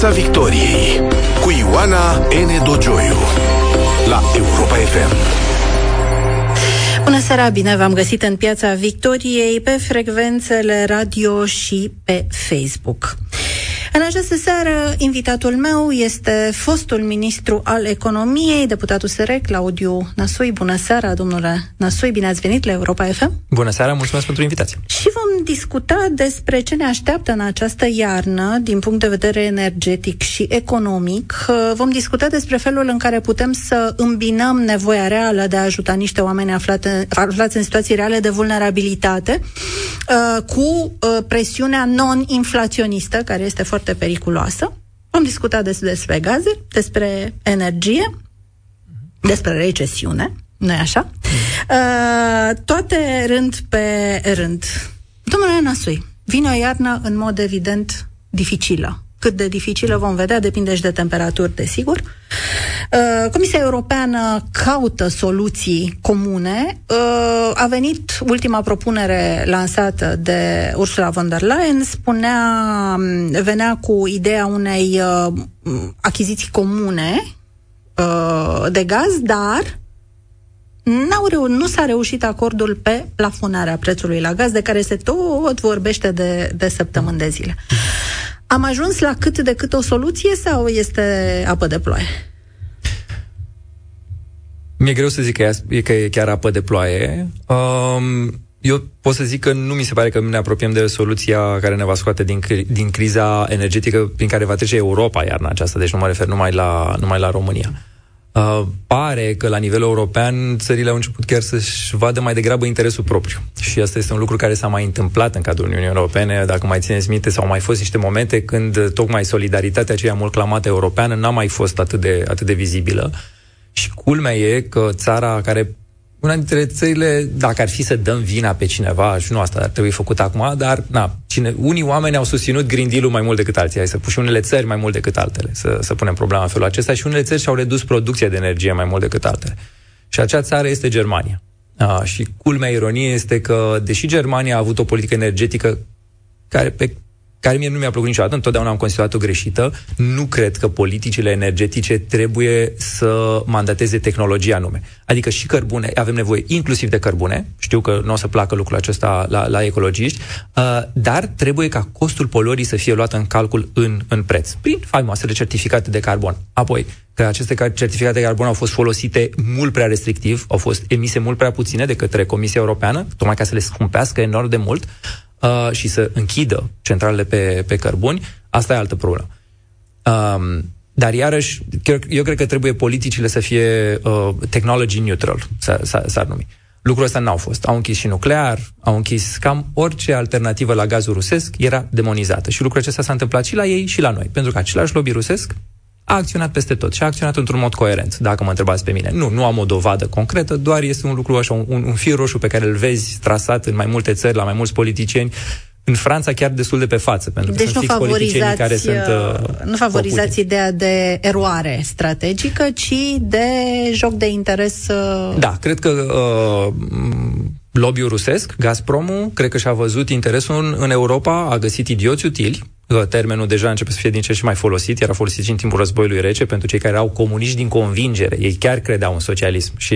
Piața Victoriei cu Ioana N. Dogioiu la Europa FM. Bună seara, bine v-am găsit în Piața Victoriei pe frecvențele radio și pe Facebook. În această seară, invitatul meu este fostul ministru al economiei, deputatul SR, Claudiu Nasui. Bună seara, domnule Nasui, bine ați venit la Europa FM. Bună seara, mulțumesc pentru invitație. Și vom discuta despre ce ne așteaptă în această iarnă, din punct de vedere energetic și economic. Vom discuta despre felul în care putem să îmbinăm nevoia reală de a ajuta niște oameni aflate, aflați în situații reale de vulnerabilitate uh, cu uh, presiunea non-inflaționistă, care este foarte foarte periculoasă. Vom discuta des- despre gaze, despre energie, despre recesiune, nu așa? Uh, toate rând pe rând. Domnule Nasui, vine o iarnă în mod evident dificilă. Cât de dificilă vom vedea, depinde și de temperaturi, desigur. Uh, Comisia Europeană caută soluții comune. Uh, a venit ultima propunere lansată de Ursula von der Leyen, spunea, um, venea cu ideea unei uh, achiziții comune de gaz, dar N-au reu- nu s-a reușit acordul pe plafonarea prețului la gaz, de care se tot vorbește de, de săptămâni de zile. Am ajuns la cât de cât o soluție sau este apă de ploaie? Mi-e greu să zic că e, că e chiar apă de ploaie. Um, eu pot să zic că nu mi se pare că ne apropiem de soluția care ne va scoate din, din criza energetică prin care va trece Europa iarna aceasta, deci nu mă refer numai la, numai la România. Uh, pare că la nivel european țările au început chiar să-și vadă mai degrabă interesul propriu. Și asta este un lucru care s-a mai întâmplat în cadrul Uniunii Europene. Dacă mai țineți minte, sau mai fost niște momente când tocmai solidaritatea aceea mult clamată europeană n-a mai fost atât de, atât de vizibilă. Și culmea e că țara care una dintre țările, dacă ar fi să dăm vina pe cineva, și nu asta ar trebui făcut acum, dar na, cine, unii oameni au susținut Green Deal-ul mai mult decât alții, hai să și unele țări mai mult decât altele, să, să punem problema în felul acesta, și unele țări și-au redus producția de energie mai mult decât altele. Și acea țară este Germania. A, și culmea ironiei este că, deși Germania a avut o politică energetică care, pe care mie nu mi-a plăcut niciodată, întotdeauna am considerat-o greșită. Nu cred că politicile energetice trebuie să mandateze tehnologia anume. Adică și cărbune, avem nevoie inclusiv de cărbune, știu că nu o să placă lucrul acesta la, la ecologiști, uh, dar trebuie ca costul poluării să fie luat în calcul în, în preț, prin faimoasele certificate de carbon. Apoi, că aceste certificate de carbon au fost folosite mult prea restrictiv, au fost emise mult prea puține de către Comisia Europeană, tocmai ca să le scumpească enorm de mult, uh, și să închidă centralele pe, pe cărbuni, asta e altă problemă. Um, dar iarăși, eu cred că trebuie politicile să fie uh, technology neutral, s-ar numi. Lucrul ăsta n-au fost. Au închis și nuclear, au închis cam orice alternativă la gazul rusesc era demonizată. Și lucrul acesta s-a întâmplat și la ei și la noi. Pentru că același lobby rusesc a acționat peste tot și a acționat într-un mod coerent, dacă mă întrebați pe mine. Nu, nu am o dovadă concretă, doar este un lucru așa, un, un fir roșu pe care îl vezi trasat în mai multe țări, la mai mulți politicieni, în Franța chiar destul de pe față, pentru că deci sunt fix politicienii care sunt uh, Nu favorizați ideea de eroare strategică, ci de joc de interes... Uh... Da, cred că uh, lobby-ul rusesc, Gazpromul, cred că și-a văzut interesul în, în Europa, a găsit idioți utili, termenul deja începe să fie din ce și mai folosit, era folosit și în timpul războiului rece pentru cei care erau comuniști din convingere. Ei chiar credeau în socialism și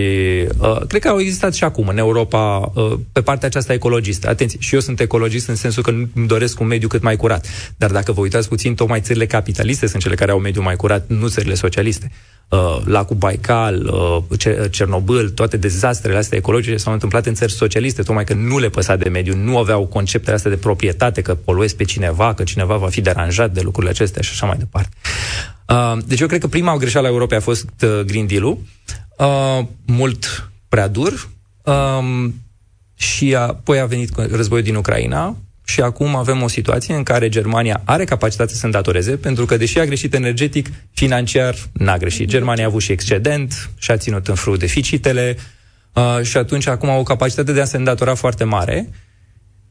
uh, cred că au existat și acum în Europa uh, pe partea aceasta ecologistă. Atenție, și eu sunt ecologist în sensul că îmi doresc un mediu cât mai curat. Dar dacă vă uitați puțin, tocmai țările capitaliste sunt cele care au un mediu mai curat, nu țările socialiste. Uh, lacul Baikal, uh, Cernobâl, toate dezastrele astea ecologice s-au întâmplat în țări socialiste, tocmai că nu le păsa de mediu, nu aveau conceptele astea de proprietate, că poluezi pe cineva, că cineva va fi deranjat de lucrurile acestea și așa mai departe. Uh, deci eu cred că prima greșeală a Europei a fost Green Deal-ul, mult prea dur, um, și apoi a venit războiul din Ucraina, și acum avem o situație în care Germania are capacitate să se îndatoreze, pentru că, deși a greșit energetic, financiar n-a greșit. Germania a avut și excedent, și-a ținut în frâu deficitele, uh, și atunci acum au o capacitate de a se îndatora foarte mare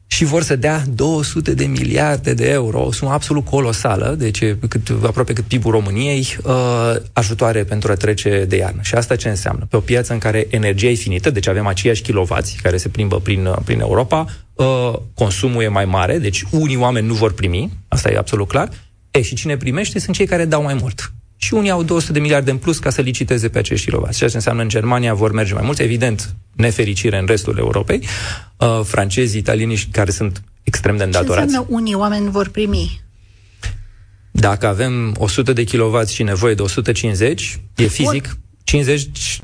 și vor să dea 200 de miliarde de euro, o sumă absolut colosală, deci cât, aproape cât PIB-ul României, uh, ajutoare pentru a trece de iarnă. Și asta ce înseamnă? Pe o piață în care energia e finită, deci avem aceiași kilovați care se plimbă prin, uh, prin Europa, uh, consumul e mai mare, deci unii oameni nu vor primi, asta e absolut clar, E, și cine primește sunt cei care dau mai mult. Și unii au 200 de miliarde în plus ca să liciteze pe acești kilovați. Ceea ce înseamnă în Germania vor merge mai mult, evident, nefericire în restul Europei. Uh, francezii, italienii, care sunt extrem de îndatorați. Ce înseamnă unii oameni vor primi? Dacă avem 100 de kW și nevoie de 150, e fizic, 50,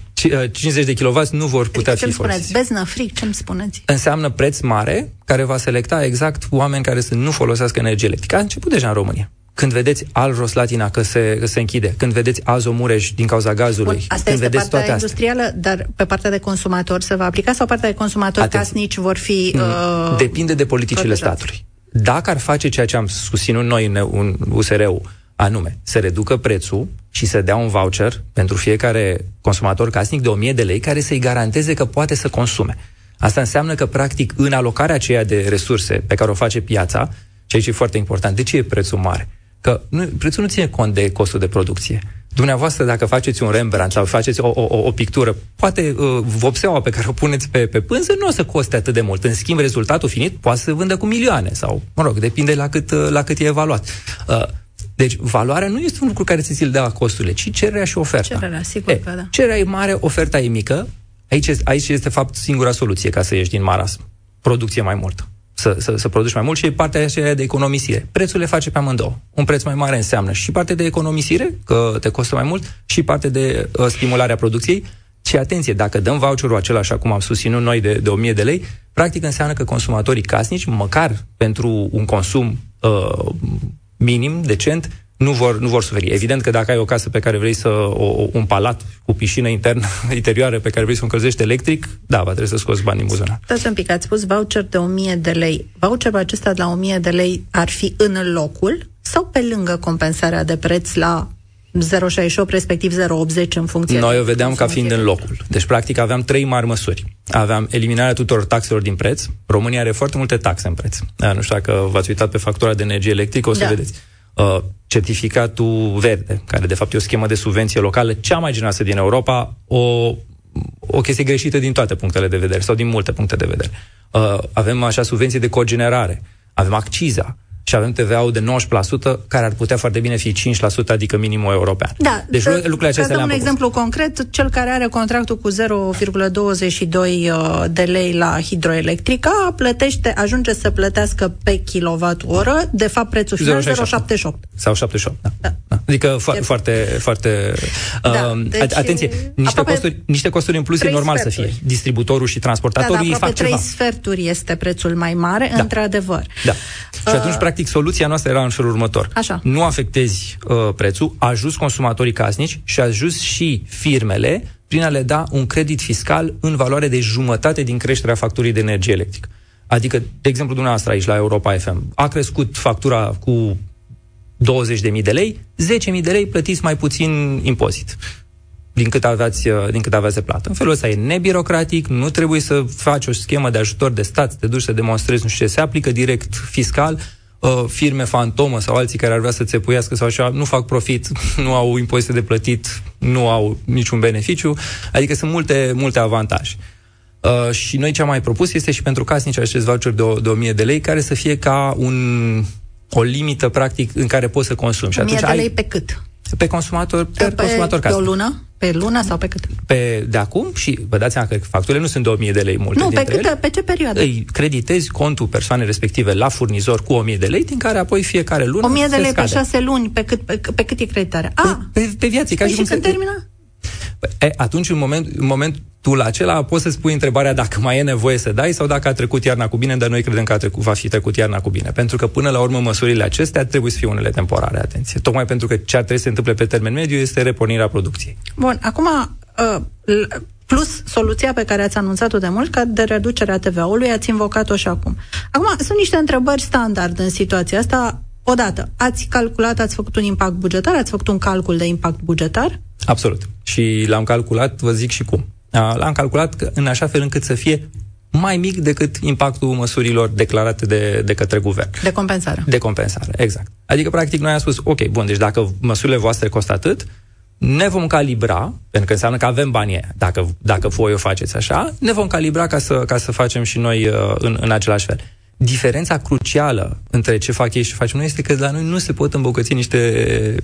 50 de kW nu vor putea adică fi folosiți. Ce Beznă, fric, ce-mi spuneți? Înseamnă preț mare, care va selecta exact oameni care să nu folosească energie electrică. A început deja în România. Când vedeți Al Roslatina că se, că se închide, când vedeți Azomureș din cauza gazului, Bun, asta când este vedeți partea toate industrială, astea. dar pe partea de consumator se va aplica sau partea de consumator Atenție. casnici vor fi... Mm. Uh, Depinde de politicile protejați. statului. Dacă ar face ceea ce am susținut noi în, în USR-ul, anume să reducă prețul și să dea un voucher pentru fiecare consumator casnic de 1000 de lei care să-i garanteze că poate să consume. Asta înseamnă că, practic, în alocarea aceea de resurse pe care o face piața, ceea ce e foarte important, de ce e prețul mare? Că nu, prețul nu ține cont de costul de producție. Dumneavoastră, dacă faceți un Rembrandt sau faceți o, o, o pictură, poate uh, vopseaua pe care o puneți pe, pe pânză nu o să coste atât de mult. În schimb, rezultatul finit poate să vândă cu milioane sau, mă rog, depinde la cât, uh, la cât e evaluat. Uh, deci, valoarea nu este un lucru care ți l dă la costurile, ci cererea și oferta. Cererea, sigur e, că da. Cererea e mare, oferta e mică. Aici, aici este, de fapt, singura soluție ca să ieși din marasm. Producție mai multă să, să, să produci mai mult și partea aceea de economisire. Prețul le face pe amândouă. Un preț mai mare înseamnă și partea de economisire, că te costă mai mult, și partea de uh, stimulare a producției. Și atenție, dacă dăm voucherul acela, așa cum am susținut noi, de, de 1000 de lei, practic înseamnă că consumatorii casnici, măcar pentru un consum uh, minim, decent, nu vor, nu vor suferi. Evident că dacă ai o casă pe care vrei să, o, un palat cu piscină internă, interioară, pe care vrei să o încălzești electric, da, va trebui să scoți bani din buzunar. Stați un pic, ați spus voucher de 1000 de lei. Voucherul acesta de la 1000 de lei ar fi în locul sau pe lângă compensarea de preț la 0,68, respectiv 0,80 în funcție Noi o vedeam ca fiind în locul. Deci, practic, aveam trei mari măsuri. Aveam eliminarea tuturor taxelor din preț. România are foarte multe taxe în preț. Da, nu știu dacă v-ați uitat pe factura de energie electrică, o să da. vedeți uh, certificatul verde, care de fapt e o schemă de subvenție locală cea mai generoasă din Europa, o, o chestie greșită din toate punctele de vedere sau din multe puncte de vedere. Uh, avem așa subvenții de cogenerare, avem acciza, și avem TVA-ul de 19%, care ar putea foarte bine fi 5%, adică minimul european. Da, deci să, lucrurile acestea le-am un propus. exemplu concret, cel care are contractul cu 0,22 uh, de lei la hidroelectrica, plătește, ajunge să plătească pe kilowat-oră, de fapt prețul final 0,78. Sau 78, da. da. da. Adică fo- de... foarte, foarte... Da, uh, deci atenție, niște costuri, niște costuri în plus e normal sferturi. să fie. Distributorul și transportatorul da, da, ei fac 3 ceva. sferturi este prețul mai mare, da. într-adevăr. Da. Și atunci, uh, practic, soluția noastră era în felul următor. Așa. Nu afectezi uh, prețul, ajuți consumatorii casnici și ajuți și firmele prin a le da un credit fiscal în valoare de jumătate din creșterea facturii de energie electrică. Adică, de exemplu, dumneavoastră aici la Europa FM, a crescut factura cu 20.000 de lei, 10.000 de lei plătiți mai puțin impozit din cât, aveați, uh, din cât aveați de plată. În felul ăsta e nebirocratic, nu trebuie să faci o schemă de ajutor de stat, să te duci să demonstrezi nu știu ce, se aplică direct fiscal, uh, firme fantomă sau alții care ar vrea să țepuiască sau așa, nu fac profit, nu au impozite de plătit, nu au niciun beneficiu, adică sunt multe, multe avantaje. Uh, și noi ce am mai propus este și pentru casnici acest voucher de, de 1000 de lei, care să fie ca un, o limită, practic, în care poți să consumi. Și 1000 de lei ai, pe cât? Pe consumator, pe, pe consumator casnic. Pe o lună? Pe lună sau pe cât? Pe, de acum și vă dați seama că facturile nu sunt de 1000 de lei multe Nu, pe, câte, ele. pe ce perioadă? Îi creditezi contul persoanei respective la furnizor cu 1000 de lei, din care apoi fiecare lună 1000 de lei scade. pe 6 luni, pe cât, pe, pe cât e creditarea? Ah, pe, pe, pe viață, ca păi și, și când termină? E, atunci, în, moment, în momentul acela, poți să spui întrebarea dacă mai e nevoie să dai sau dacă a trecut iarna cu bine, dar noi credem că a trecut, va fi trecut iarna cu bine. Pentru că, până la urmă, măsurile acestea trebuie să fie unele temporare, atenție. Tocmai pentru că ce ar trebui să se întâmple pe termen mediu este repornirea producției. Bun, acum, uh, plus soluția pe care ați anunțat-o de mult, ca de reducerea TVA-ului, ați invocat-o și acum. Acum, sunt niște întrebări standard în situația asta. Odată, ați calculat, ați făcut un impact bugetar, ați făcut un calcul de impact bugetar? Absolut. Și l-am calculat, vă zic și cum. L-am calculat în așa fel încât să fie mai mic decât impactul măsurilor declarate de, de către guvern. De compensare. De compensare, exact. Adică, practic, noi am spus, ok, bun, deci dacă măsurile voastre costă atât, ne vom calibra, pentru că înseamnă că avem banii dacă, dacă voi o faceți așa, ne vom calibra ca să, ca să facem și noi uh, în, în același fel. diferența crucială între ce fac ei și ce facem noi este că la noi nu se pot îmbogăți niște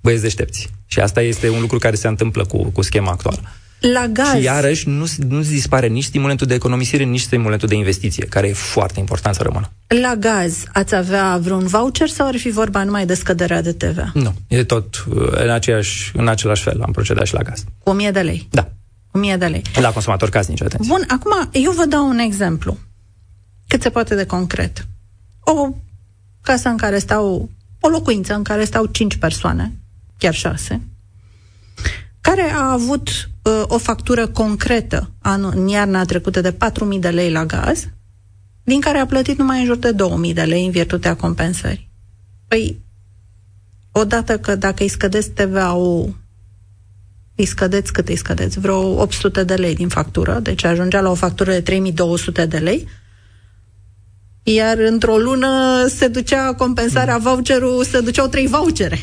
băieți deștepți. Și asta este un lucru care se întâmplă cu, cu schema actuală. La gaz. Și iarăși nu, nu dispare nici stimulentul de economisire, nici stimulentul de investiție, care e foarte important să rămână. La gaz ați avea vreun voucher sau ar fi vorba numai de scăderea de TVA? Nu, e tot uh, în, aceeași, în același fel, am procedat și la gaz. Cu 1000 de lei? Da. 1000 de lei. La consumator casnic, atenție. Bun, acum eu vă dau un exemplu. Cât se poate de concret. O casă în care stau, o locuință în care stau 5 persoane, chiar 6, care a avut uh, o factură concretă anul, în iarna trecută de 4.000 de lei la gaz, din care a plătit numai în jur de 2.000 de lei în virtutea compensării. Păi, odată că dacă îi scădeți TVA-ul, îi scădeți cât îi scădeți? Vreo 800 de lei din factură, deci ajungea la o factură de 3200 de lei, iar într-o lună se ducea compensarea voucherul, se duceau trei vouchere.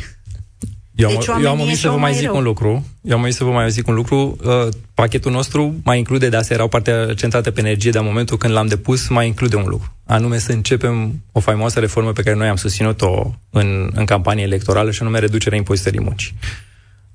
Eu am, deci eu am omis să vă mai zic rău. un lucru. Eu am omis să vă mai zic un lucru. Uh, pachetul nostru mai include, de asta era o parte centrată pe energie, dar în momentul când l-am depus, mai include un lucru. Anume să începem o faimoasă reformă pe care noi am susținut-o în, în campanie electorală și anume reducerea impozitării muncii.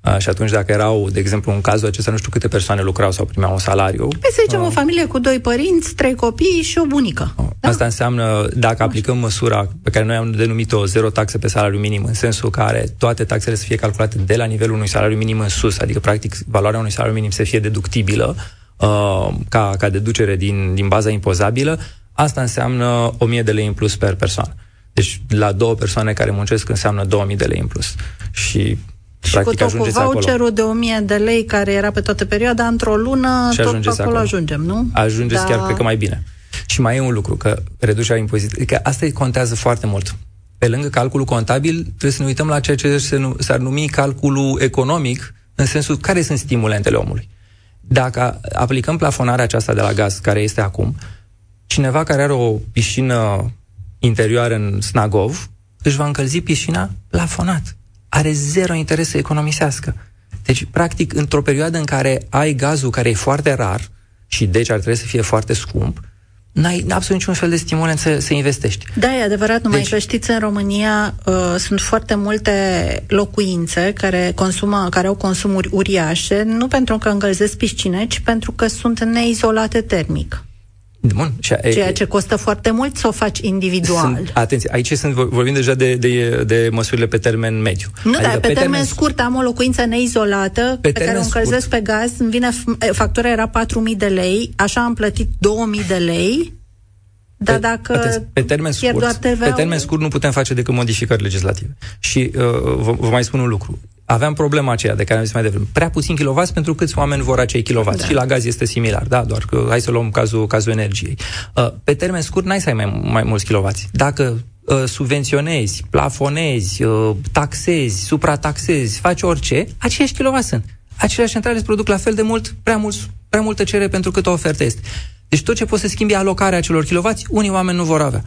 Uh, și atunci dacă erau, de exemplu, în cazul acesta, nu știu câte persoane lucrau sau primeau un salariu. Păi să zicem uh, o familie cu doi părinți, trei copii și o bunică. Uh, da? Asta înseamnă, dacă aplicăm măsura pe care noi am denumit-o zero taxe pe salariu minim, în sensul care toate taxele să fie calculate de la nivelul unui salariu minim în sus, adică practic valoarea unui salariu minim să fie deductibilă uh, ca, ca deducere din, din baza impozabilă, asta înseamnă 1000 de lei în plus per persoană. Deci la două persoane care muncesc înseamnă 2000 de lei în plus. Și și Practic, cu tot cu voucherul acolo. de 1000 de lei care era pe toată perioada, într-o lună, și tot acolo, acolo ajungem, nu? Ajungeți da. chiar, cred că mai bine. Și mai e un lucru, că reducerea impozitului, că asta contează foarte mult. Pe lângă calculul contabil, trebuie să ne uităm la ceea ce s-ar numi calculul economic, în sensul care sunt stimulentele omului. Dacă aplicăm plafonarea aceasta de la gaz, care este acum, cineva care are o piscină interioară în Snagov, își va încălzi piscina plafonat are zero interes să economisească. Deci, practic, într-o perioadă în care ai gazul care e foarte rar și deci ar trebui să fie foarte scump, n-ai absolut niciun fel de stimulant să, să investești. Da, e adevărat, numai deci, că știți, în România uh, sunt foarte multe locuințe care, consumă, care au consumuri uriașe, nu pentru că încălzesc piscine, ci pentru că sunt neizolate termic. Bun. Și a, Ceea ce costă foarte mult să o faci individual. Sunt, atenție, aici sunt, vorbim deja de, de, de măsurile pe termen mediu. Nu, adică dar pe, pe termen, termen scurt am o locuință neizolată pe, pe care o încălzesc scurt. pe gaz, îmi vine, factura era 4.000 de lei, așa am plătit 2.000 de lei, dar pe, dacă atenție, pe termen scurt, pe termen scurt nu putem face decât modificări legislative. Și uh, vă, vă mai spun un lucru aveam problema aceea de care am zis mai devreme. Prea puțin kilovați pentru câți oameni vor acei kilovați. Da. Și la gaz este similar, da, doar că hai să luăm cazul, cazul energiei. Uh, pe termen scurt n-ai să ai mai, mai mulți kilovați. Dacă uh, subvenționezi, plafonezi, uh, taxezi, suprataxezi, faci orice, aceiași kilovați sunt. Aceleași centrale îți produc la fel de mult, prea, mulți, prea multă cerere pentru cât o ofertă este. Deci tot ce poți să schimbi alocarea acelor kilovați, unii oameni nu vor avea.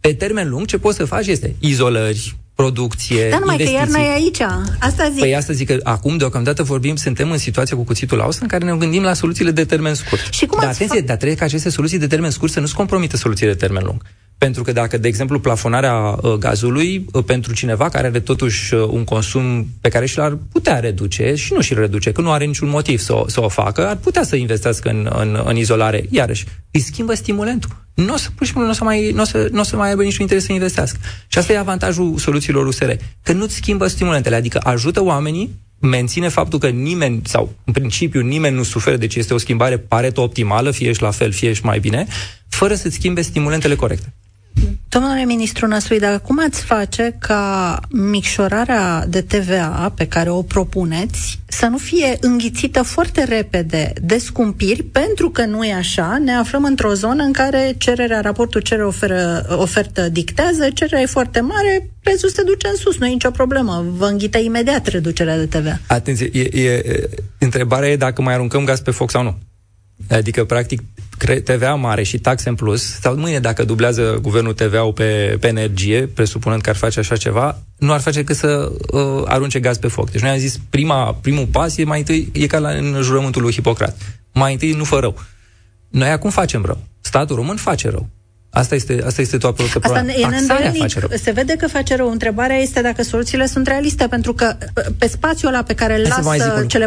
Pe termen lung, ce poți să faci este izolări, producție, Dar numai investiții. că iarna e aici. Asta zic. Păi asta zic că acum, deocamdată, vorbim, suntem în situația cu cuțitul aus în care ne gândim la soluțiile de termen scurt. Și cum dar atenție, fa- dar trebuie ca aceste soluții de termen scurt să nu-ți compromită soluțiile de termen lung. Pentru că dacă, de exemplu, plafonarea uh, gazului uh, pentru cineva care are totuși uh, un consum pe care și l-ar putea reduce și nu și-l reduce, că nu are niciun motiv să o, să o facă, ar putea să investească în, în, în izolare. Iarăși, îi schimbă stimulentul. Nu o să, pur și simplu, nu o să mai, n-o să, n-o să mai aibă niciun interes să investească. Și asta e avantajul soluțiilor USR. Că nu-ți schimbă stimulentele, adică ajută oamenii menține faptul că nimeni, sau în principiu nimeni nu suferă, deci este o schimbare pareto optimală, fie și la fel, fie și mai bine, fără să-ți schimbe stimulentele corecte. Domnule ministru Năsui, dar cum ați face ca micșorarea de TVA pe care o propuneți să nu fie înghițită foarte repede de scumpiri, pentru că nu e așa, ne aflăm într-o zonă în care cererea, raportul cerere oferă, ofertă dictează, cererea e foarte mare, prețul se duce în sus, nu e nicio problemă, vă înghite imediat reducerea de TVA. Atenție, e, e, întrebarea e dacă mai aruncăm gaz pe foc sau nu. Adică, practic, TVA mare și taxe în plus, sau mâine dacă dublează guvernul TVA-ul pe, pe energie, presupunând că ar face așa ceva, nu ar face decât să uh, arunce gaz pe foc. Deci noi am zis, prima, primul pas e mai întâi, e ca la, în jurământul lui Hipocrat. Mai întâi nu fă rău. Noi acum facem rău. Statul român face rău. Asta este, asta este toată problema. Asta e face rău. Se vede că face rău. Întrebarea este dacă soluțiile sunt realiste, pentru că pe spațiul ăla pe care îl lasă cele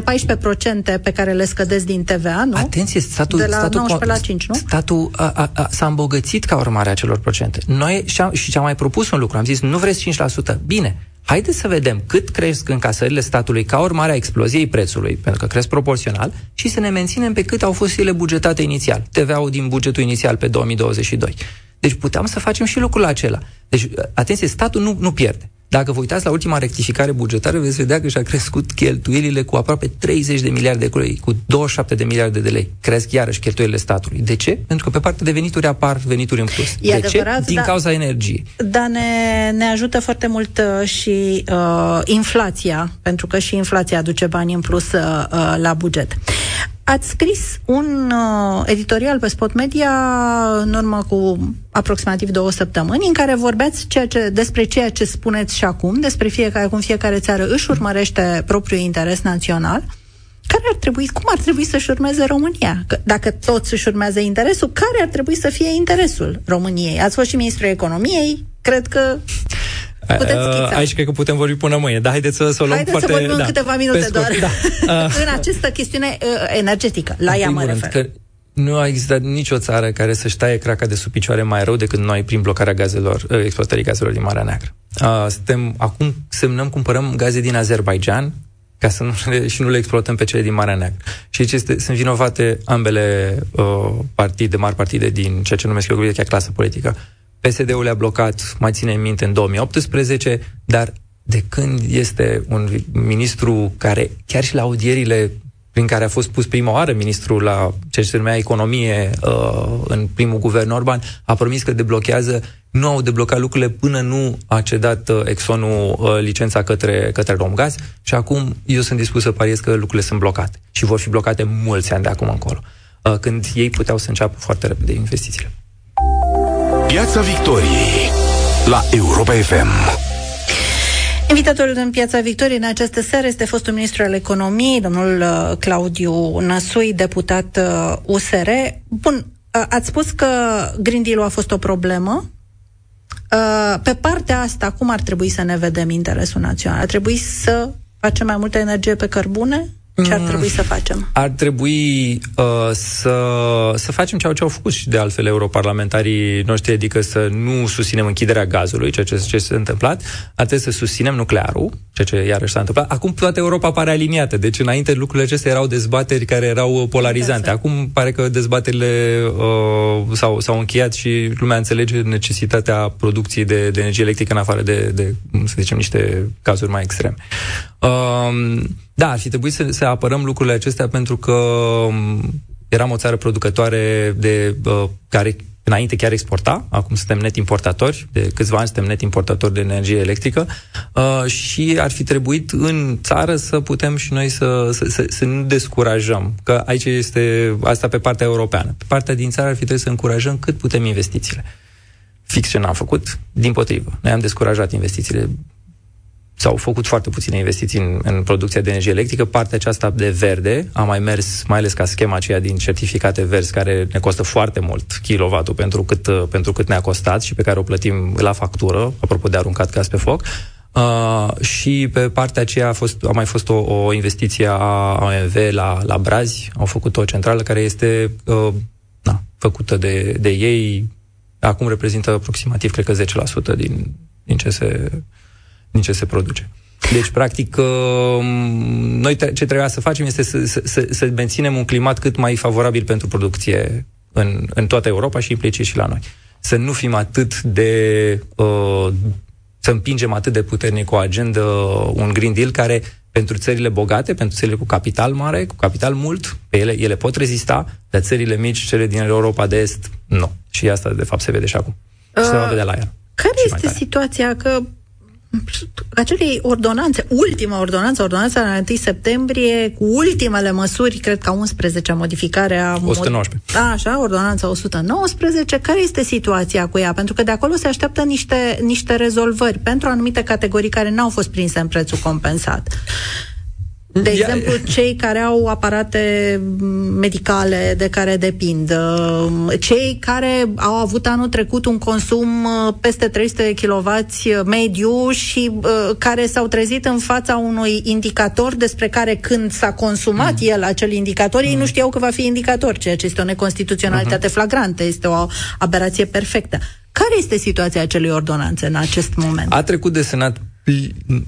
14% pe care le scădesc din TVA, nu? Atenție, statul, de la statul, 19 la 5, nu? Statul a, a, a, s-a îmbogățit ca urmare a acelor procente. Noi și-am, și și-am mai propus un lucru. Am zis, nu vreți 5%? Bine, Haideți să vedem cât cresc încasările statului ca urmare a exploziei prețului, pentru că cresc proporțional, și să ne menținem pe cât au fost ele bugetate inițial, TVA-ul din bugetul inițial pe 2022. Deci puteam să facem și lucrul acela. Deci, atenție, statul nu, nu pierde. Dacă vă uitați la ultima rectificare bugetară, veți vedea că și-a crescut cheltuielile cu aproape 30 de miliarde de lei, cu 27 de miliarde de lei. Cresc iarăși cheltuielile statului. De ce? Pentru că pe partea de venituri apar venituri în plus. E de adevărat, ce? Din da, cauza energiei. Dar ne, ne ajută foarte mult uh, și uh, inflația, pentru că și inflația aduce bani în plus uh, uh la buget. Ați scris un uh, editorial pe Spot Media în urmă cu aproximativ două săptămâni, în care vorbeați ceea ce, despre ceea ce spuneți și acum, despre fiecare, cum fiecare țară își urmărește propriul interes național. Care ar trebui, cum ar trebui să-și urmeze România? Că dacă toți își urmează interesul, care ar trebui să fie interesul României? Ați fost și ministrul economiei, cred că Uh, aici cred că putem vorbi până mâine, dar haideți să, să o luăm haideți foarte... să vorbim da, în câteva minute doar. Da. Uh, în această chestiune uh, energetică, la ea mă refer. Că nu a existat nicio țară care să-și taie craca de sub picioare mai rău decât noi prin blocarea gazelor, uh, exploatării gazelor din Marea Neagră. Uh, suntem, acum semnăm, cumpărăm gaze din Azerbaijan, ca să nu le, și nu le exploatăm pe cele din Marea Neagră. Și aici este, sunt vinovate ambele uh, partide, mari partide din ceea ce numesc eu chiar clasă politică. PSD-ul le-a blocat, mai ține minte, în 2018, dar de când este un ministru care, chiar și la audierile prin care a fost pus prima oară ministrul la ce se numea economie uh, în primul guvern Orban, a promis că deblochează, nu au deblocat lucrurile până nu a cedat uh, Exxonul uh, licența către, către Romgaz și acum eu sunt dispus să pariez că lucrurile sunt blocate și vor fi blocate mulți ani de acum încolo, uh, când ei puteau să înceapă foarte repede investițiile. Piața Victoriei la Europa FM. Invitatul în Piața Victoriei în această seară este fostul ministru al economiei, domnul uh, Claudiu Năsui, deputat USR. Uh, Bun, uh, ați spus că Green Deal a fost o problemă. Pe partea asta, cum ar trebui să ne vedem interesul național? Ar trebui să facem mai multă energie pe cărbune? Ce ar mm. trebui să facem? Ar trebui uh, să, să facem ceea ce au făcut și de altfel europarlamentarii noștri, adică să nu susținem închiderea gazului, ceea ce, ce s-a întâmplat, ar trebui să susținem nuclearul, ceea ce iarăși s-a întâmplat. Acum toată Europa pare aliniată, deci înainte lucrurile acestea erau dezbateri care erau polarizante. Acum pare că dezbaterile uh, s-au, s-au încheiat și lumea înțelege necesitatea producției de, de energie electrică în afară de, de, să zicem, niște cazuri mai extreme. Uh, da, ar fi trebuit să, să apărăm lucrurile acestea pentru că um, eram o țară producătoare de uh, care înainte chiar exporta, acum suntem net importatori, de câțiva ani suntem net importatori de energie electrică uh, și ar fi trebuit în țară să putem și noi să, să, să, să nu descurajăm, că aici este asta pe partea europeană. Pe partea din țară ar fi trebuit să încurajăm cât putem investițiile. Fix ce n-am făcut, din potrivă. Noi am descurajat investițiile s-au făcut foarte puține investiții în, în producția de energie electrică. Partea aceasta de verde a mai mers, mai ales ca schema aceea din certificate verzi, care ne costă foarte mult kilovatul pentru cât, pentru cât ne-a costat și pe care o plătim la factură, apropo de aruncat gaz pe foc. Uh, și pe partea aceea a, fost, a mai fost o, o investiție a OMV la, la Brazi. Au făcut o centrală care este uh, na, făcută de, de ei. Acum reprezintă aproximativ, cred că 10% din, din ce se din ce se produce. Deci, practic, uh, noi ce trebuia să facem este să, să, să menținem un climat cât mai favorabil pentru producție în, în toată Europa și implicit și la noi. Să nu fim atât de... Uh, să împingem atât de puternic o agendă, un Green Deal care pentru țările bogate, pentru țările cu capital mare, cu capital mult, pe ele, ele pot rezista, dar țările mici, cele din Europa de Est, nu. Și asta, de fapt, se vede și acum. Uh, se va vedea la ea. Care este situația? Că acelei ordonanțe, ultima ordonanță, ordonanța la 1 septembrie, cu ultimele măsuri, cred că 11 modificare a... 119. A, așa, ordonanța 119. Care este situația cu ea? Pentru că de acolo se așteaptă niște, niște rezolvări pentru anumite categorii care n-au fost prinse în prețul compensat. De exemplu, cei care au aparate medicale de care depind, uh, cei care au avut anul trecut un consum uh, peste 300 kW mediu și uh, care s-au trezit în fața unui indicator despre care când s-a consumat mm. el acel indicator, mm. ei nu știau că va fi indicator, ceea ce este o neconstituționalitate mm-hmm. flagrantă, este o aberație perfectă. Care este situația acelei ordonanțe în acest moment? A trecut de Senat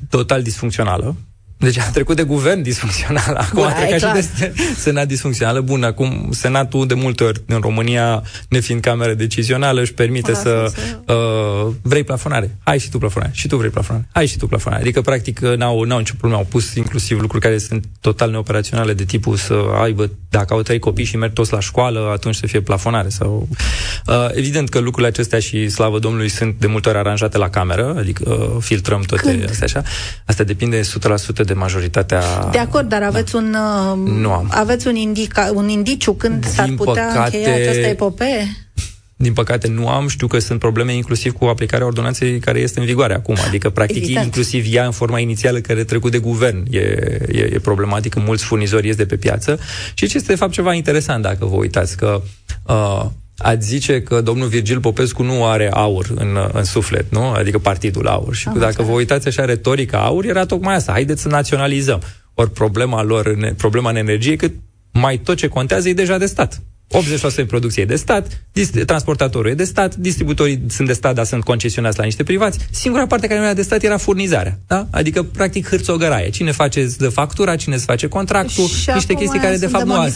total disfuncțională, deci a trecut de guvern disfuncțional, acum Bun, a trecut și de senat disfuncțională. Bun, acum senatul de multe ori în România, nefiind cameră decizională, își permite Bun, să uh, vrei plafonare. Hai și tu plafonare. Și tu vrei plafonare. Hai și tu plafonare. Adică, practic, n-au, n-au nicio problemă. Au pus inclusiv lucruri care sunt total neoperaționale, de tipul să aibă, dacă au trei copii și merg toți la școală, atunci să fie plafonare. Sau... Uh, evident că lucrurile acestea și, slavă Domnului, sunt de multe ori aranjate la cameră, adică uh, filtrăm toate Când? astea așa. Asta depinde 100% de majoritatea... De acord, dar aveți da. un... Uh, nu am. Aveți un, indica, un indiciu când Din s-ar putea păcate, încheia această epopee? Din păcate nu am, știu că sunt probleme inclusiv cu aplicarea ordonanței care este în vigoare acum, adică practic Evident. inclusiv ea în forma inițială care trecut de guvern e, e, e problematică, mulți furnizori ies de pe piață și ce este de fapt ceva interesant dacă vă uitați că uh, ați zice că domnul Virgil Popescu nu are aur în, în suflet, nu? Adică partidul aur. Și Am dacă vă uitați așa, retorica aur era tocmai asta. Haideți să naționalizăm. Ori problema lor, problema în energie, că mai tot ce contează e deja de stat. 80% din producție e de stat, transportatorul e de stat, distributorii sunt de stat, dar sunt concesionați la niște privați. Singura parte care nu era de stat era furnizarea. Da? Adică, practic, hârțogăraie. Cine face de factura, cine se face contractul, și niște chestii care, de fapt, nu au.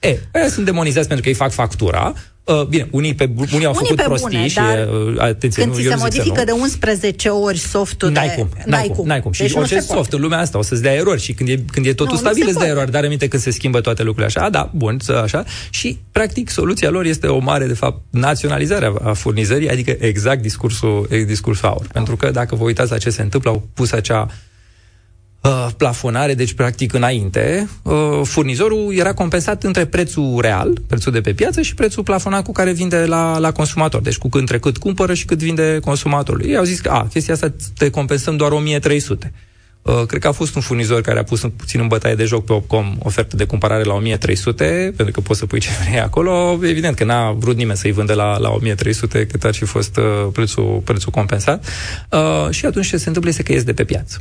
E, aia sunt demonizați pentru că îi fac factura, Uh, bine, unii, pe, unii au unii făcut pe prostii bune, și, uh, atenție, când nu, ți se modifică nu. de 11 ori softul n-ai de... Cum, n-ai, n-ai cum, n-ai cum. Deci și orice soft în lumea asta o să-ți dea erori și când e, când e totul nu, stabil îți dea erori, dar aminte când se schimbă toate lucrurile așa, a, da, bun, așa. Și, practic, soluția lor este o mare, de fapt, naționalizare a, a furnizării, adică exact discursul, discursul aur. Pentru că, dacă vă uitați la ce se întâmplă, au pus acea uh, plafonare, deci practic înainte, uh, furnizorul era compensat între prețul real, prețul de pe piață, și prețul plafonat cu care vinde la, la consumator. Deci cu între cât cumpără și cât vinde consumatorul. Ei au zis că, a, chestia asta te compensăm doar 1300. Uh, cred că a fost un furnizor care a pus un, puțin în bătaie de joc pe Opcom ofertă de cumpărare la 1300, pentru că poți să pui ce vrei acolo. Evident că n-a vrut nimeni să-i vândă la, la 1300, cât ar fi fost uh, prețul, prețul compensat. Uh, și atunci ce se întâmplă este că ies de pe piață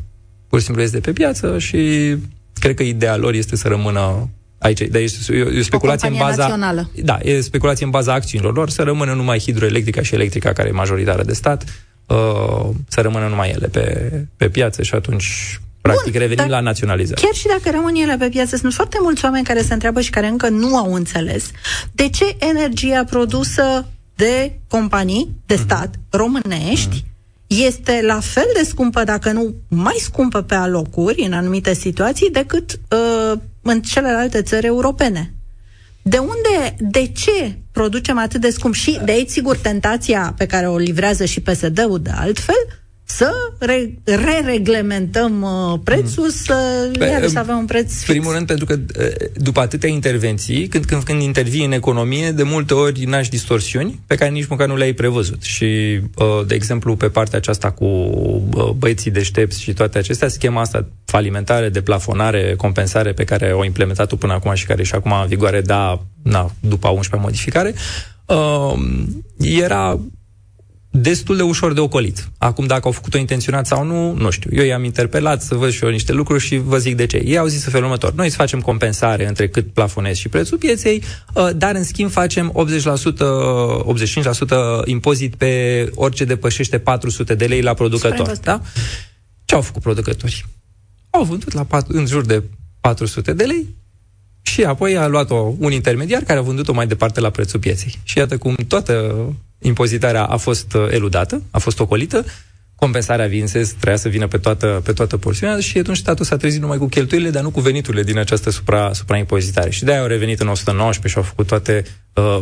pur și simplu este de pe piață și cred că ideea lor este să rămână aici. Dar este e, o speculație în baza... Națională. Da, e speculație în baza acțiunilor lor, să rămână numai hidroelectrica și electrica, care e majoritară de stat, uh, să rămână numai ele pe, pe piață și atunci Practic, Bun, revenim la naționalizare. Chiar și dacă rămân ele pe piață, sunt foarte mulți oameni care se întreabă și care încă nu au înțeles de ce energia produsă de companii, de mhm. stat, uh-huh. românești, uh-huh este la fel de scumpă, dacă nu mai scumpă pe alocuri, în anumite situații, decât uh, în celelalte țări europene. De unde, de ce producem atât de scump? Și de aici, sigur, tentația pe care o livrează și PSD-ul de altfel, să re- re-reglementăm uh, prețul, mm. să, Pe, iar, să avem un preț fix. primul rând, pentru că uh, după atâtea intervenții, când, când, când intervii în economie, de multe ori naști distorsiuni pe care nici măcar nu le-ai prevăzut. Și, uh, de exemplu, pe partea aceasta cu uh, băieții deștepți și toate acestea, schema asta falimentare, de plafonare, compensare pe care o implementat-o până acum și care e și acum în vigoare, da, na, după a 11 modificare, uh, era destul de ușor de ocolit. Acum, dacă au făcut-o intenționat sau nu, nu știu. Eu i-am interpelat să văd și eu niște lucruri și vă zic de ce. Ei au zis în felul următor. Noi să facem compensare între cât plafonezi și prețul pieței, uh, dar în schimb facem 80%, 85% impozit pe orice depășește 400 de lei la producător. Da? Ce au făcut producătorii? Au vândut la 4, în jur de 400 de lei, și apoi a luat-o un intermediar care a vândut-o mai departe la prețul pieței. Și iată cum toată impozitarea a fost uh, eludată, a fost ocolită, compensarea Vinses trebuia să vină pe toată, pe toată porțiunea și atunci statul s-a trezit numai cu cheltuielile, dar nu cu veniturile din această supra, supraimpozitare. Și de-aia au revenit în 119 și au făcut toate uh,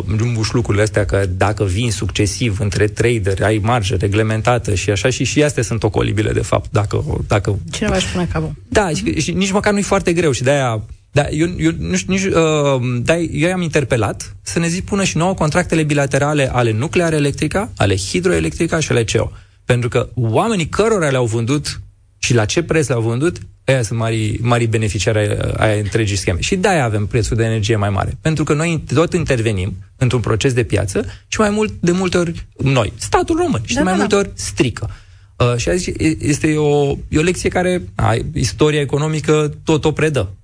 lucrurile astea că dacă vin succesiv între trader, ai marge reglementată și așa și și astea sunt ocolibile de fapt. Dacă, dacă... Cineva își pune capul. Da, și, și nici măcar nu-i foarte greu și de-aia da, eu, eu, nu știu, nici, uh, da, eu am interpelat să ne zic pună și nouă contractele bilaterale ale nucleare electrica, ale hidroelectrica și ale CEO. Pentru că oamenii cărora le-au vândut și și la ce preț l-au vândut, aia sunt mari, mari beneficiari ai întregii scheme. Și de-aia avem prețul de energie mai mare. Pentru că noi tot intervenim într-un proces de piață și mai mult, de multe ori, noi, statul român, și da, de mai da, multe da. ori strică. Uh, și aici este o, e o lecție care, a, istoria economică tot o predă.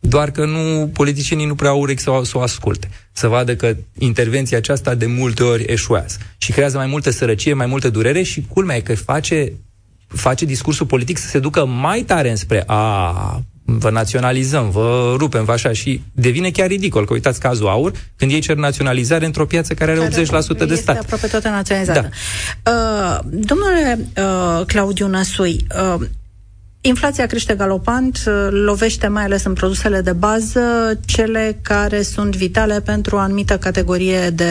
Doar că nu, politicienii nu prea au urechi să o, să o asculte. Să vadă că intervenția aceasta de multe ori eșuează. Și creează mai multă sărăcie, mai multă durere și culmea e că face, face discursul politic să se ducă mai tare înspre a vă naționalizăm, vă rupem, vă așa și devine chiar ridicol, că uitați cazul AUR, când ei cer naționalizare într-o piață care are care 80% de stat. Este aproape toată naționalizată. Da. Uh, domnule uh, Claudiu Năsui, uh, Inflația crește galopant, lovește mai ales în produsele de bază, cele care sunt vitale pentru o anumită categorie de.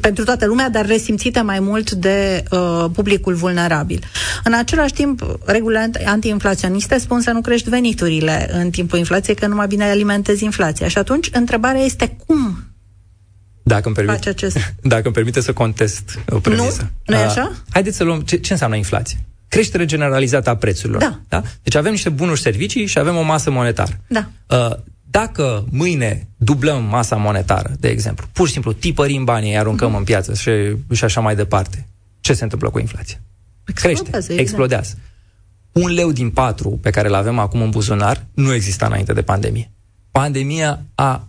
pentru toată lumea, dar resimțite mai mult de uh, publicul vulnerabil. În același timp, regulile antiinflaționiste spun să nu crești veniturile în timpul inflației, că nu mai bine alimentezi inflația. Și atunci, întrebarea este cum dacă îmi, permite, acest... dacă îmi permite să contest o premisă. Nu? Nu e așa? Uh, haideți să luăm ce, ce înseamnă inflație creștere generalizată a prețurilor. Da. da? Deci avem niște bunuri servicii și avem o masă monetară. Da. Uh, dacă mâine dublăm masa monetară, de exemplu, pur și simplu tipărim banii, îi aruncăm mm-hmm. în piață și, și așa mai departe, ce se întâmplă cu inflația? Explodează, Crește, exact. explodează. Un leu din patru pe care îl avem acum în buzunar nu exista înainte de pandemie. Pandemia a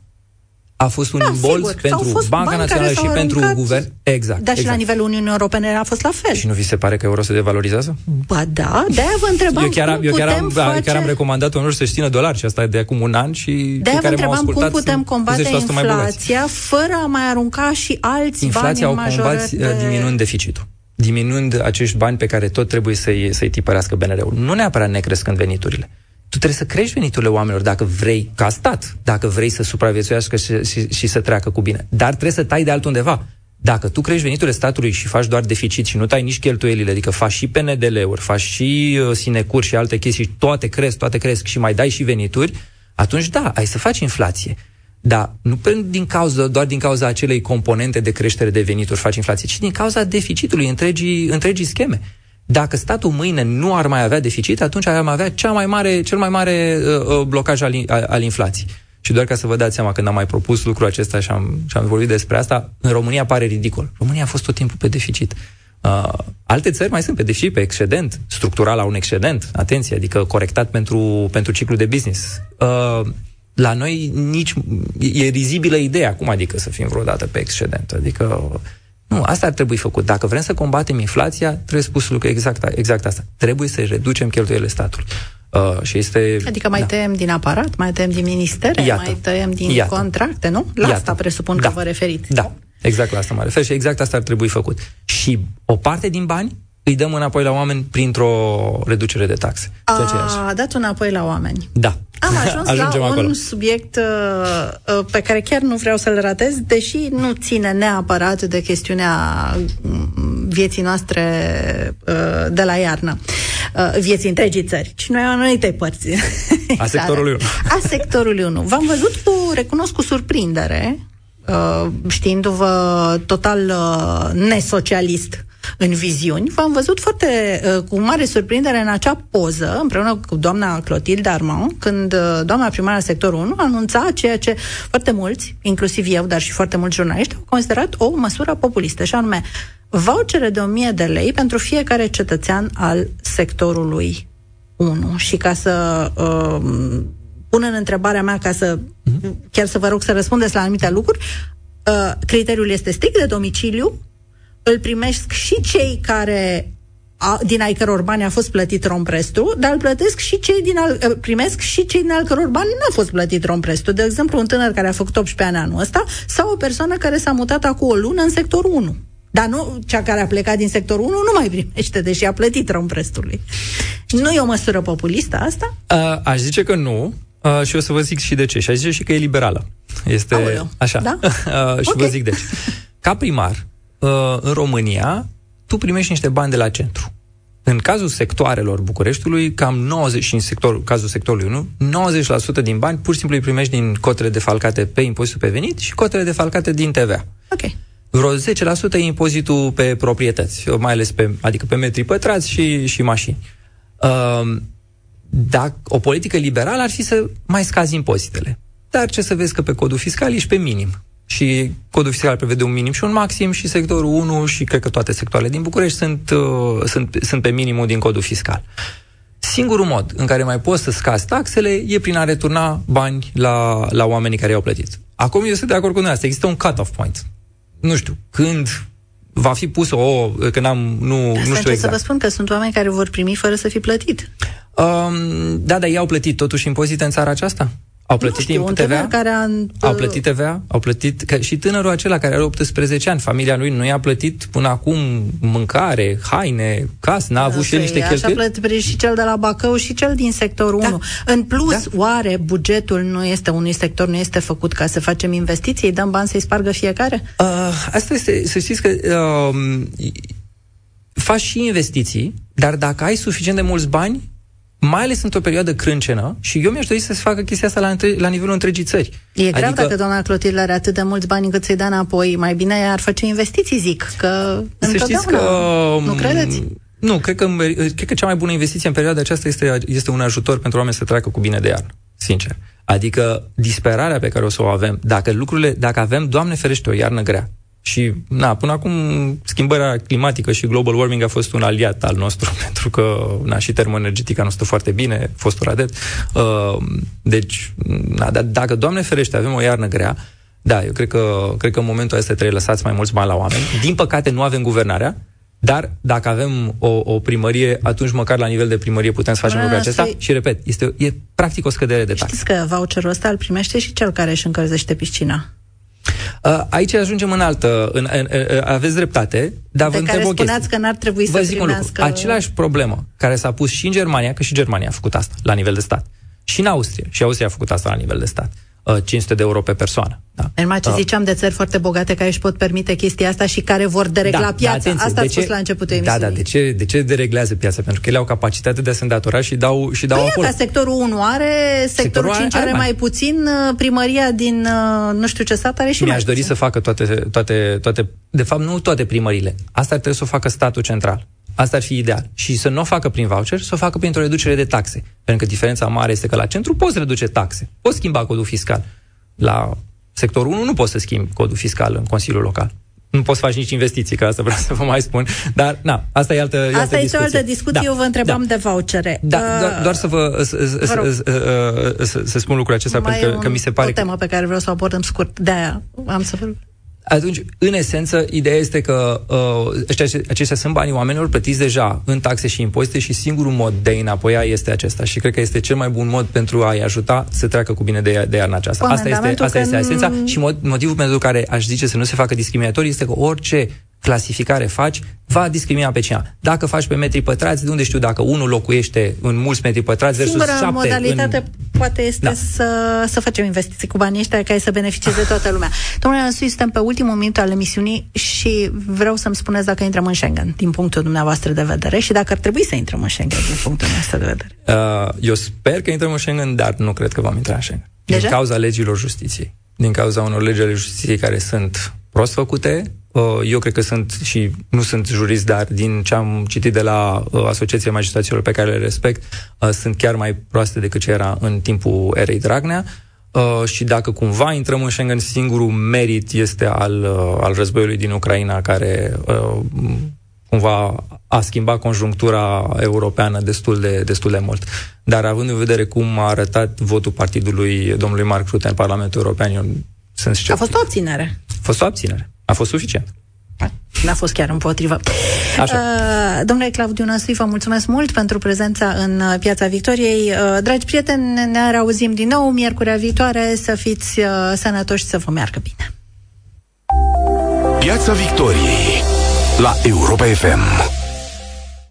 a fost un da, imbold sigur. pentru Banca Națională și pentru aruncat, guvern. Exact. Dar exact. și la nivelul Uniunii Europene a fost la fel. Și nu vi se pare că euro se devalorizează? Ba da, de-aia vă întrebam eu chiar, cum eu chiar am, face... chiar am recomandat unor să-și țină dolari și asta e de acum un an și de-aia vă întrebam cum putem combate inflația fără a mai arunca și alți inflația bani Inflația o combați de... diminuând deficitul diminuând acești bani pe care tot trebuie să-i, să-i tipărească BNR-ul. Nu neapărat necrescând veniturile tu trebuie să crești veniturile oamenilor dacă vrei, ca stat, dacă vrei să supraviețuiască și, și, și să treacă cu bine. Dar trebuie să tai de altundeva. Dacă tu crești veniturile statului și faci doar deficit și nu tai nici cheltuielile, adică faci și PNDL-uri, faci și uh, sinecuri și alte chestii, toate cresc, toate cresc și mai dai și venituri, atunci da, ai să faci inflație. Dar nu din cauza, doar din cauza acelei componente de creștere de venituri faci inflație, ci din cauza deficitului întregii, întregii scheme. Dacă statul mâine nu ar mai avea deficit, atunci ar avea cea mai mare, cel mai mare uh, uh blocaj al, al inflației. Și doar ca să vă dați seama, când am mai propus lucrul acesta și am, și am vorbit despre asta, în România pare ridicol. România a fost tot timpul pe deficit. Uh, alte țări mai sunt pe deficit, pe excedent, structural la un excedent, atenție, adică corectat pentru, pentru ciclu de business. Uh, la noi nici e rizibilă ideea acum, adică să fim vreodată pe excedent. Adică nu, asta ar trebui făcut. Dacă vrem să combatem inflația, trebuie spus lucru exact, exact asta. Trebuie să reducem cheltuielile statului. Uh, și este, adică mai da. tăiem din aparat, mai tăiem din ministere, Iată. mai tăiem din Iată. contracte, nu? La Iată. asta presupun da. că vă referiți. Da, exact la asta mă refer și exact asta ar trebui făcut. Și o parte din bani îi dăm înapoi la oameni printr-o reducere de taxe. A dat înapoi la oameni. Da. Am ajuns la acolo. un subiect uh, uh, pe care chiar nu vreau să-l ratez, deși nu ține neapărat de chestiunea mm, vieții noastre uh, de la iarnă, uh, vieții întregii țări, ci noi am anumite părți. A sectorului 1. A sectorului 1. V-am văzut cu, recunosc cu surprindere, uh, știindu-vă total uh, nesocialist în viziuni, v-am văzut foarte uh, cu mare surprindere în acea poză, împreună cu doamna Clotilde Armand, când uh, doamna primară sectorul 1 anunța ceea ce foarte mulți, inclusiv eu, dar și foarte mulți jurnaliști, au considerat o măsură populistă, și anume vouchere de 1000 de lei pentru fiecare cetățean al sectorului 1. Și ca să uh, pun în întrebarea mea, ca să mhm. chiar să vă rog să răspundeți la anumite lucruri, uh, criteriul este strict de domiciliu, îl primesc și cei care a, din ai căror bani a fost plătit romprestu, dar îl plătesc și cei din al, primesc și cei din al căror bani nu a fost plătit romprestu. De exemplu, un tânăr care a făcut 18 ani anul ăsta sau o persoană care s-a mutat acum o lună în sectorul 1. Dar nu, cea care a plecat din sectorul 1 nu mai primește, deși a plătit romprestului. Nu e o măsură populistă asta? Uh, aș zice că nu. Uh, și o să vă zic și de ce. Și aș zice și că e liberală. Este Aoleu. așa. Da? uh, și okay. vă zic de ce. Ca primar, uh, în România, tu primești niște bani de la centru. În cazul sectoarelor Bucureștiului, cam 90, și în sector, cazul sectorului 1, 90% din bani pur și simplu îi primești din cotele defalcate pe impozitul pe venit și cotele defalcate din TVA. Ok. Vreo 10% e impozitul pe proprietăți, mai ales pe, adică pe metri pătrați și, și mașini. Uh, dacă o politică liberală ar fi să mai scazi impozitele. Dar ce să vezi că pe codul fiscal ești pe minim. Și codul fiscal prevede un minim și un maxim și sectorul 1 și cred că toate sectoarele din București sunt, uh, sunt, sunt pe minimul din codul fiscal. Singurul mod în care mai poți să scazi taxele e prin a returna bani la, la oamenii care i-au plătit. Acum eu sunt de acord cu noi asta. Există un cut-off point. Nu știu, când va fi pus o... că n-am... Nu, Asta nu știu exact. să vă spun că sunt oameni care vor primi fără să fi plătit. Um, da, dar ei au plătit totuși impozite în țara aceasta? Au plătit nu știu, un TVA? care a... Au plătit TVA? Au plătit... Că și tânărul acela care are 18 ani, familia lui nu i-a plătit până acum mâncare, haine, casă, n-a avut și el niște cheltuieli? Așa plătit și cel de la Bacău și cel din sectorul da. 1. În plus, da. oare bugetul nu este unui sector, nu este făcut ca să facem investiții? Dăm bani să-i spargă fiecare? Uh, asta este, să știți că uh, faci și investiții, dar dacă ai suficient de mulți bani, mai ales într-o perioadă crâncenă, și eu mi-aș dori să se facă chestia asta la, între, la nivelul întregii țări. E grav adică... dacă doamna Clotilde are atât de mulți bani încât să-i dea înapoi. Mai bine ar face investiții, zic, că Să știți că... Nu credeți? Nu, cred că, cred că cea mai bună investiție în perioada aceasta este, este un ajutor pentru oameni să treacă cu bine de iarnă, sincer. Adică disperarea pe care o să o avem, dacă lucrurile, dacă avem, Doamne ferește, o iarnă grea, și, na, până acum, schimbarea climatică și global warming a fost un aliat al nostru, pentru că, na, și termoenergetica nu stă foarte bine, fostul radet. Uh, deci, na, dar dacă, Doamne ferește, avem o iarnă grea, da, eu cred că, cred că în momentul ăsta trebuie lăsați mai mulți bani la oameni. Din păcate, nu avem guvernarea, dar dacă avem o, o primărie, atunci măcar la nivel de primărie putem să facem lucrul acesta. Și repet, este, e practic o scădere de taxe. Știți că voucherul ăsta îl primește și cel care își încălzește piscina. Uh, aici ajungem în altă. În, în, în, aveți dreptate, dar de vă care întreb o spuneați că n-ar trebui vă să zic primească... Un lucru. Același problemă care s-a pus și în Germania, că și Germania a făcut asta la nivel de stat, și în Austria, și Austria a făcut asta la nivel de stat. 500 uh, de euro pe persoană. Da. În ce uh. ziceam de țări foarte bogate care își pot permite chestia asta și care vor deregla da, piața. Da, asta a spus la începutul emisiunii. Da, da, de ce, de ce dereglează piața? Pentru că ele au capacitatea de a se îndatora și dau, și dau păi acolo. ca sectorul 1 are, sectorul, sectorul 5 are, are mai, mai puțin, uh, primăria din nu știu ce stat are și Mi-aș mai dori puțin. să facă toate, toate, toate, de fapt nu toate primările. Asta trebuie să o facă statul central. Asta ar fi ideal. Și să nu o facă prin voucher, să o facă printr-o reducere de taxe. Pentru că diferența mare este că la centru poți reduce taxe, poți schimba codul fiscal la sectorul 1 nu poți să schimbi codul fiscal în Consiliul Local. Nu poți să faci nici investiții, că asta vreau să vă mai spun. Dar, na, asta e altă, asta altă e discuție. o altă discuție, da, eu vă întrebam da. de vouchere. Da, uh, doar, doar să vă, să, să, să, să spun lucrul acesta, pentru că, că mi se pare... o temă pe care vreau să o abordăm scurt, de-aia am să vă atunci, în esență, ideea este că uh, aceștia, aceștia sunt banii oamenilor plătiți deja în taxe și impozite și singurul mod de a înapoi este acesta. Și cred că este cel mai bun mod pentru a-i ajuta să treacă cu bine de, de iarna aceasta. Asta este, asta este esența și motivul pentru care aș zice să nu se facă discriminatorii este că orice clasificare faci, va discrimina pe cineva. Dacă faci pe metri pătrați, de unde știu dacă unul locuiește în mulți metri pătrați versus Singura șapte modalitate în... poate este da. să, să facem investiții cu banii ăștia care să beneficieze toată lumea. Domnule Însui, suntem pe ultimul minut al emisiunii și vreau să-mi spuneți dacă intrăm în Schengen, din punctul dumneavoastră de vedere, și dacă ar trebui să intrăm în Schengen, din punctul nostru de vedere. Uh, eu sper că intrăm în Schengen, dar nu cred că vom intra în Schengen. Deja? Din cauza legilor justiției. Din cauza unor legi ale justiției care sunt prost făcute, Uh, eu cred că sunt și nu sunt jurist, dar din ce am citit de la uh, Asociația Magistraților pe care le respect, uh, sunt chiar mai proaste decât ce era în timpul erei Dragnea. și dacă cumva intrăm în Schengen, singurul merit este al, al războiului din Ucraina, care cumva a schimbat conjunctura europeană destul de, destul de mult. Dar având în vedere cum a arătat votul partidului domnului Mark Rutte în Parlamentul European, eu sunt sceptic. A fost o abținere. A fost o abținere. A fost suficient. N-a fost chiar împotrivă. Așa. Uh, domnule Claudiu Năsui, vă mulțumesc mult pentru prezența în uh, Piața Victoriei. Uh, dragi prieteni, ne reauzim din nou miercurea viitoare. Să fiți uh, sănătoși și să vă meargă bine. Piața Victoriei la Europa FM.